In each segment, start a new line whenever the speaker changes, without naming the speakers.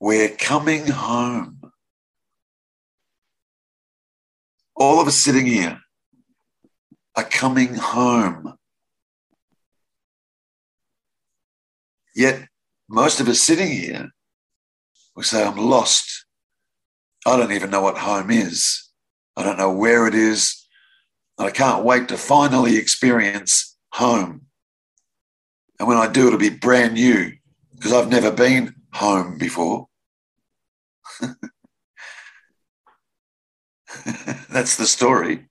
we're coming home. All of us sitting here are coming home. Yet, most of us sitting here, we say, I'm lost. I don't even know what home is. I don't know where it is. I can't wait to finally experience home. And when I do, it'll be brand new because I've never been home before. That's the story.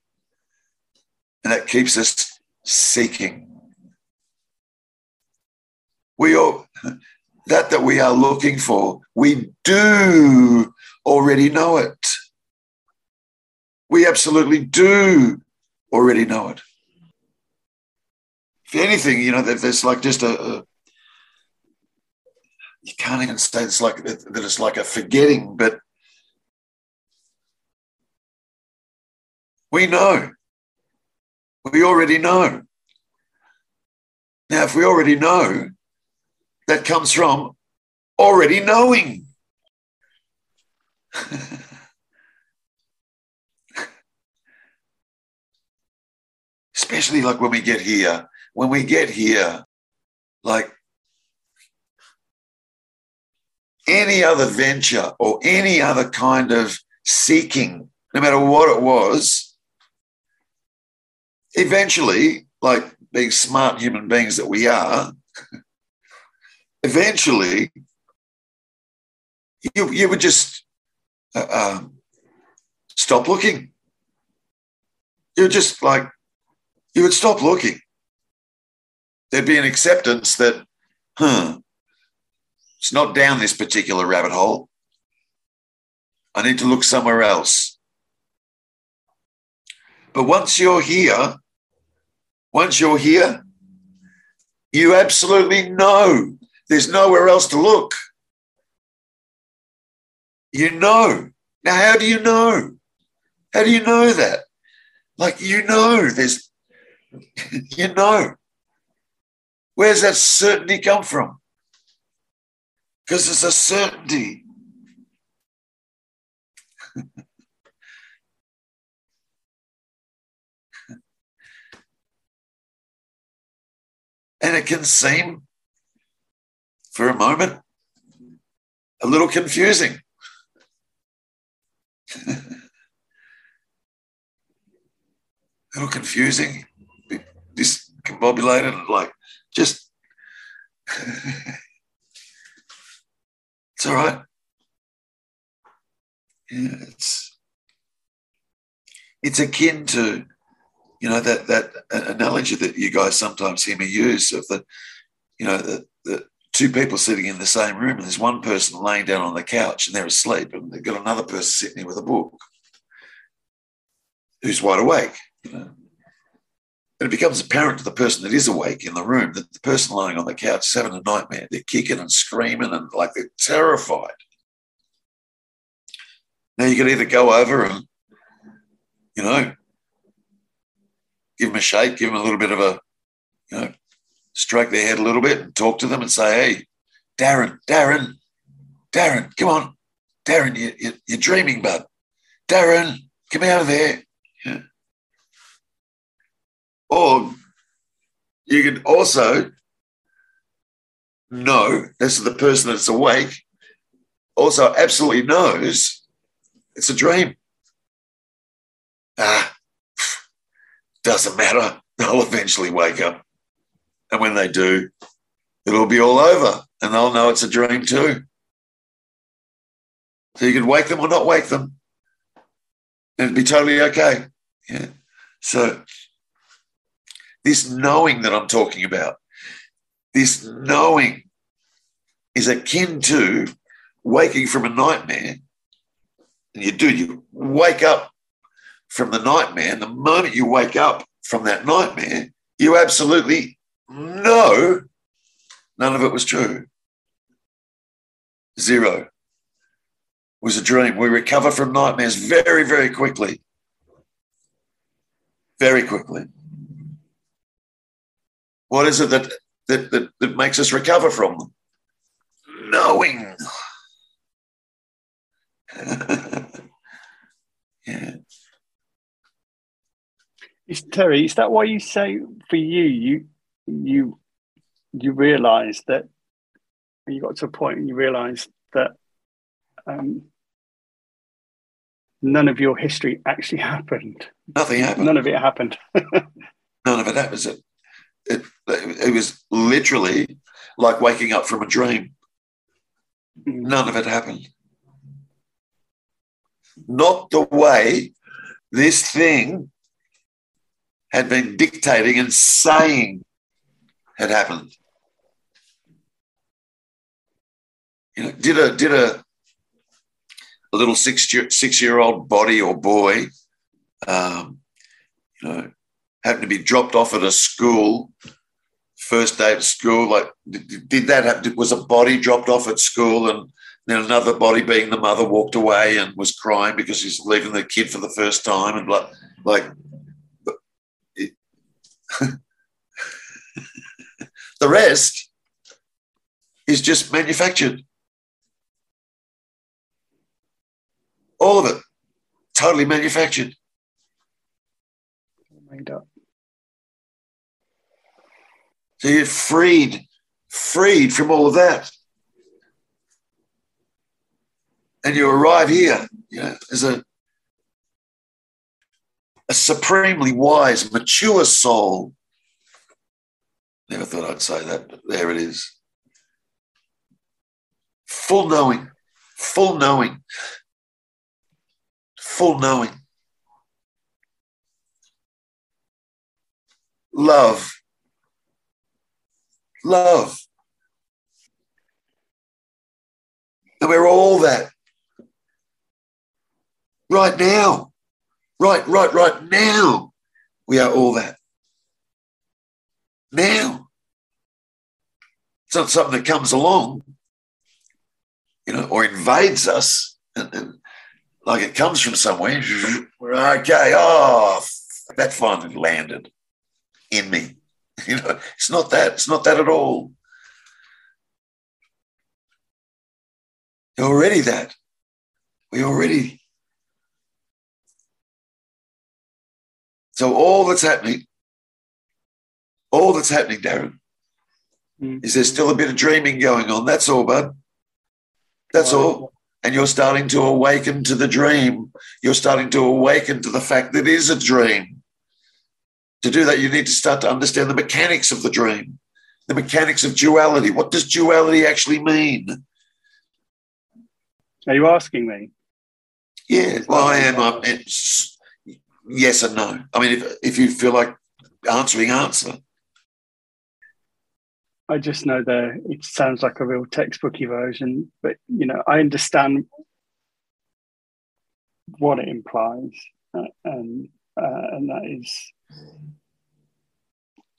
And that keeps us seeking. We all, that that we are looking for, we do already know it. We absolutely do already know it. If anything, you know, there's like just a you can't even say it's like that it's like a forgetting, but we know. We already know. Now, if we already know, that comes from already knowing. Especially like when we get here. When we get here, like any other venture or any other kind of seeking, no matter what it was, eventually, like being smart human beings that we are, eventually you, you would just uh, uh, stop looking. You would just like, you would stop looking. There'd be an acceptance that, huh, it's not down this particular rabbit hole. I need to look somewhere else. But once you're here, once you're here, you absolutely know there's nowhere else to look. You know. Now, how do you know? How do you know that? Like, you know, there's, you know. Where's that certainty come from? Because it's a certainty. and it can seem, for a moment, a little confusing. a little confusing, discombobulated, like just It's all right. Yeah, it's it's akin to you know that that analogy that you guys sometimes hear me use of the you know the, the two people sitting in the same room and there's one person laying down on the couch and they're asleep and they've got another person sitting there with a book who's wide awake you know and it becomes apparent to the person that is awake in the room that the person lying on the couch is having a nightmare. They're kicking and screaming and like they're terrified. Now you can either go over and, you know, give them a shake, give them a little bit of a, you know, stroke their head a little bit and talk to them and say, hey, Darren, Darren, Darren, come on. Darren, you, you, you're dreaming, bud. Darren, come out of there. Yeah. Or you can also know, this is the person that's awake, also absolutely knows it's a dream. Ah, doesn't matter. They'll eventually wake up. And when they do, it'll be all over and they'll know it's a dream too. So you can wake them or not wake them. And it'd be totally okay. Yeah. So this knowing that I'm talking about, this knowing is akin to waking from a nightmare. And you do, you wake up from the nightmare. And the moment you wake up from that nightmare, you absolutely know none of it was true. Zero was a dream. We recover from nightmares very, very quickly. Very quickly. What is it that, that, that, that makes us recover from them? Knowing. Mm. yeah.
Is Terry, is that why you say for you, you you you realise that you got to a point and you realise that um, none of your history actually happened.
Nothing happened.
None of it happened.
none of it happened. It, was literally like waking up from a dream. None of it happened. Not the way this thing had been dictating and saying had happened. You know, did a did a a little six year, six year old body or boy, um, you know, happen to be dropped off at a school, first day of school. Like, did, did that happen? Was a body dropped off at school and then another body, being the mother, walked away and was crying because she's leaving the kid for the first time and like, like it, the rest is just manufactured. All of it, totally manufactured.
Oh Made up.
So you're freed, freed from all of that. And you arrive here, you know, as a, a supremely wise, mature soul. Never thought I'd say that, but there it is. Full knowing, full knowing, full knowing. Love love. And we're all that. Right now. Right, right, right now. We are all that. Now. It's not something that comes along, you know, or invades us. And, and like it comes from somewhere. Okay. Oh, that finally landed in me. You know, it's not that. It's not that at all. You're already that. We already. So all that's happening, all that's happening, Darren,
Mm.
is there's still a bit of dreaming going on. That's all, bud. That's all. And you're starting to awaken to the dream. You're starting to awaken to the fact that it is a dream. To do that, you need to start to understand the mechanics of the dream, the mechanics of duality. What does duality actually mean?
Are you asking me?
Yeah, well, I am. I'm, it's yes and no. I mean, if, if you feel like answering, answer.
I just know that it sounds like a real textbooky version, but you know, I understand what it implies, uh, and uh, and that is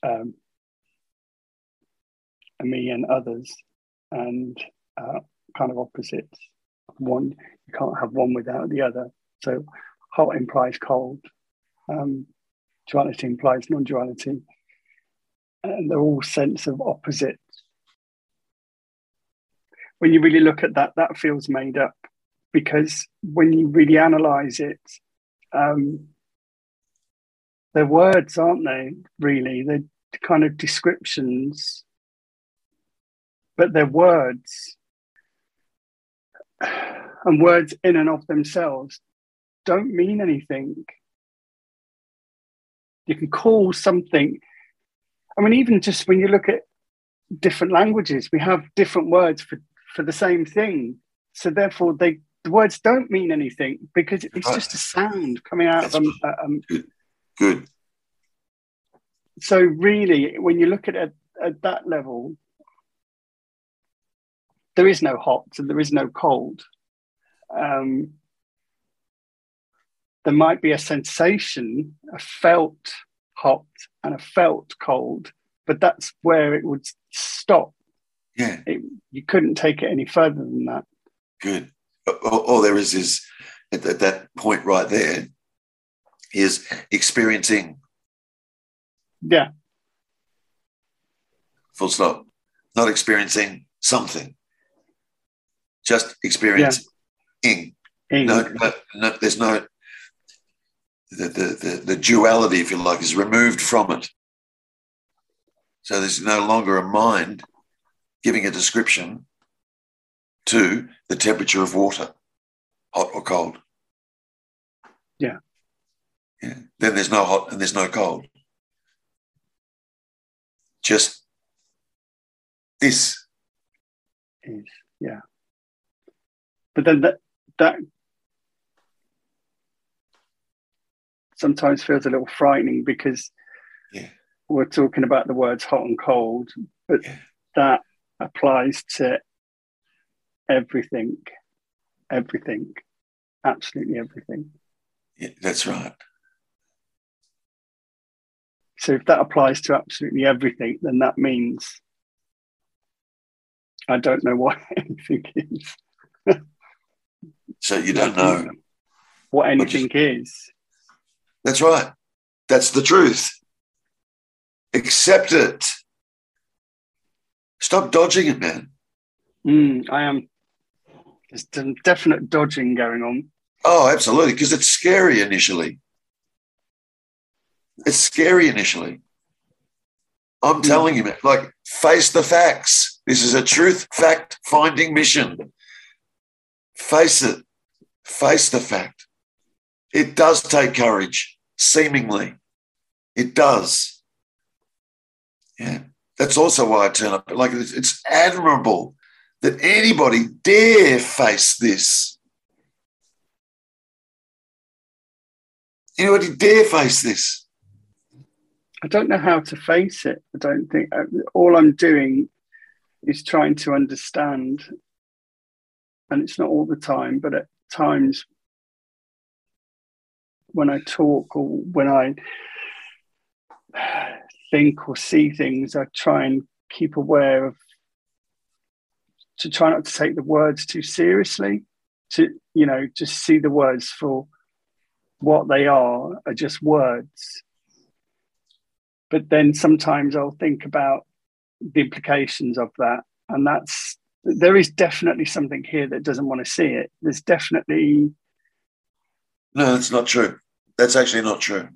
um, me and others, and uh, kind of opposites. One you can't have one without the other. So hot implies cold. Um, duality implies non-duality, and they're all sense of opposites. When you really look at that, that feels made up because when you really analyze it, um, they're words, aren't they? Really, they're kind of descriptions, but they're words. And words in and of themselves don't mean anything. You can call something, I mean, even just when you look at different languages, we have different words for, for the same thing. So therefore, they the words don't mean anything because it's just a sound coming out of them. Um,
Good.
so really, when you look at it at that level, there is no hot and there is no cold. Um, there might be a sensation, a felt hot and a felt cold, but that's where it would stop.
Yeah.
It, you couldn't take it any further than that.
Good. All, all there is is at, at that point right there is experiencing
Yeah,
full stop, not experiencing something, just experiencing.
Ing.
No, no, no, there's no, the, the, the, the duality, if you like, is removed from it. So there's no longer a mind giving a description to the temperature of water, hot or cold.
Yeah.
Yeah. Then there's no hot and there's no cold. Just this.
Is, yeah. But then that that sometimes feels a little frightening because
Yeah.
we're talking about the words hot and cold, but
Yeah.
that applies to everything, everything, absolutely everything.
Yeah, that's right.
So if that applies to absolutely everything, then that means I don't know what anything is.
So you don't know.
what anything is.
That's right. That's the truth. Accept it. Stop dodging it, man.
Mm, I am. There's definite dodging going on.
Oh, absolutely. Because it's scary initially. It's scary initially. I'm telling you, man, like, face the facts. This is a truth fact finding mission. Face it. Face the fact. It does take courage, seemingly. It does. Yeah. That's also why I turn up. Like, it's, it's admirable that anybody dare face this. Anybody dare face this?
I don't know how to face it. I don't think uh, all I'm doing is trying to understand. And it's not all the time, but at times when I talk or when I think or see things, I try and keep aware of to try not to take the words too seriously, to, you know, just see the words for what they are, are just words. But then sometimes I'll think about the implications of that. And that's, there is definitely something here that doesn't want to see it. There's definitely,
No, that's not true. That's actually not true.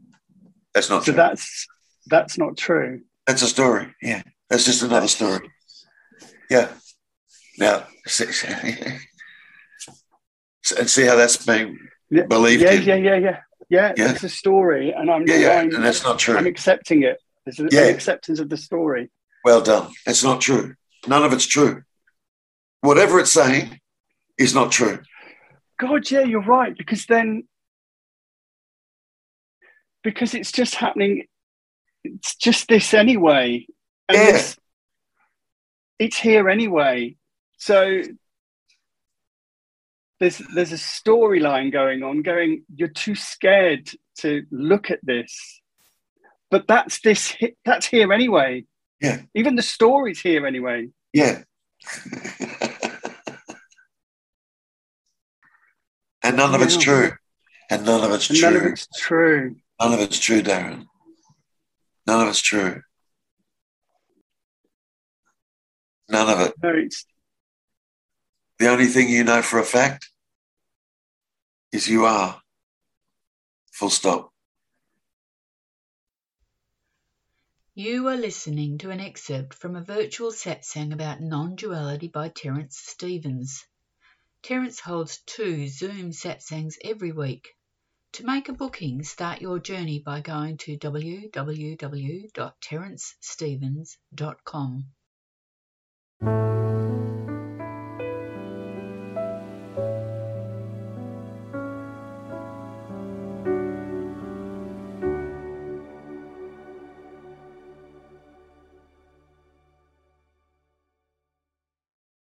That's not
so
true.
that's, that's not true.
That's a story. Yeah. That's just another story. Yeah. Now, and see how that's being
Yeah,
believed
yeah,
in.
yeah, yeah, yeah. Yeah,
Yeah.
it's a story, and I'm,
Yeah, yeah.
I'm,
And that's not true.
I'm accepting it. There's
Yeah.
an acceptance of the story.
Well done. It's not true. None of it's true. Whatever it's saying is not true.
God, yeah, you're right. Because then, because it's just happening, it's just this anyway. And
Yeah.
this- it's here anyway. So there's there's a storyline going on. Going, you're too scared to look at this, but that's this. That's here anyway.
Yeah.
Even the story's here anyway.
Yeah. and none of it's true. And none of it's
And
true.
none of it's true.
None of it's true, Darren. None of it's true. None of it.
No,
The only thing you know for a fact is you are. Full stop.
You are listening to an excerpt from a virtual satsang about non duality by Terence Stevens. Terence holds two Zoom satsangs every week. To make a booking, start your journey by going to www.terencestevens.com.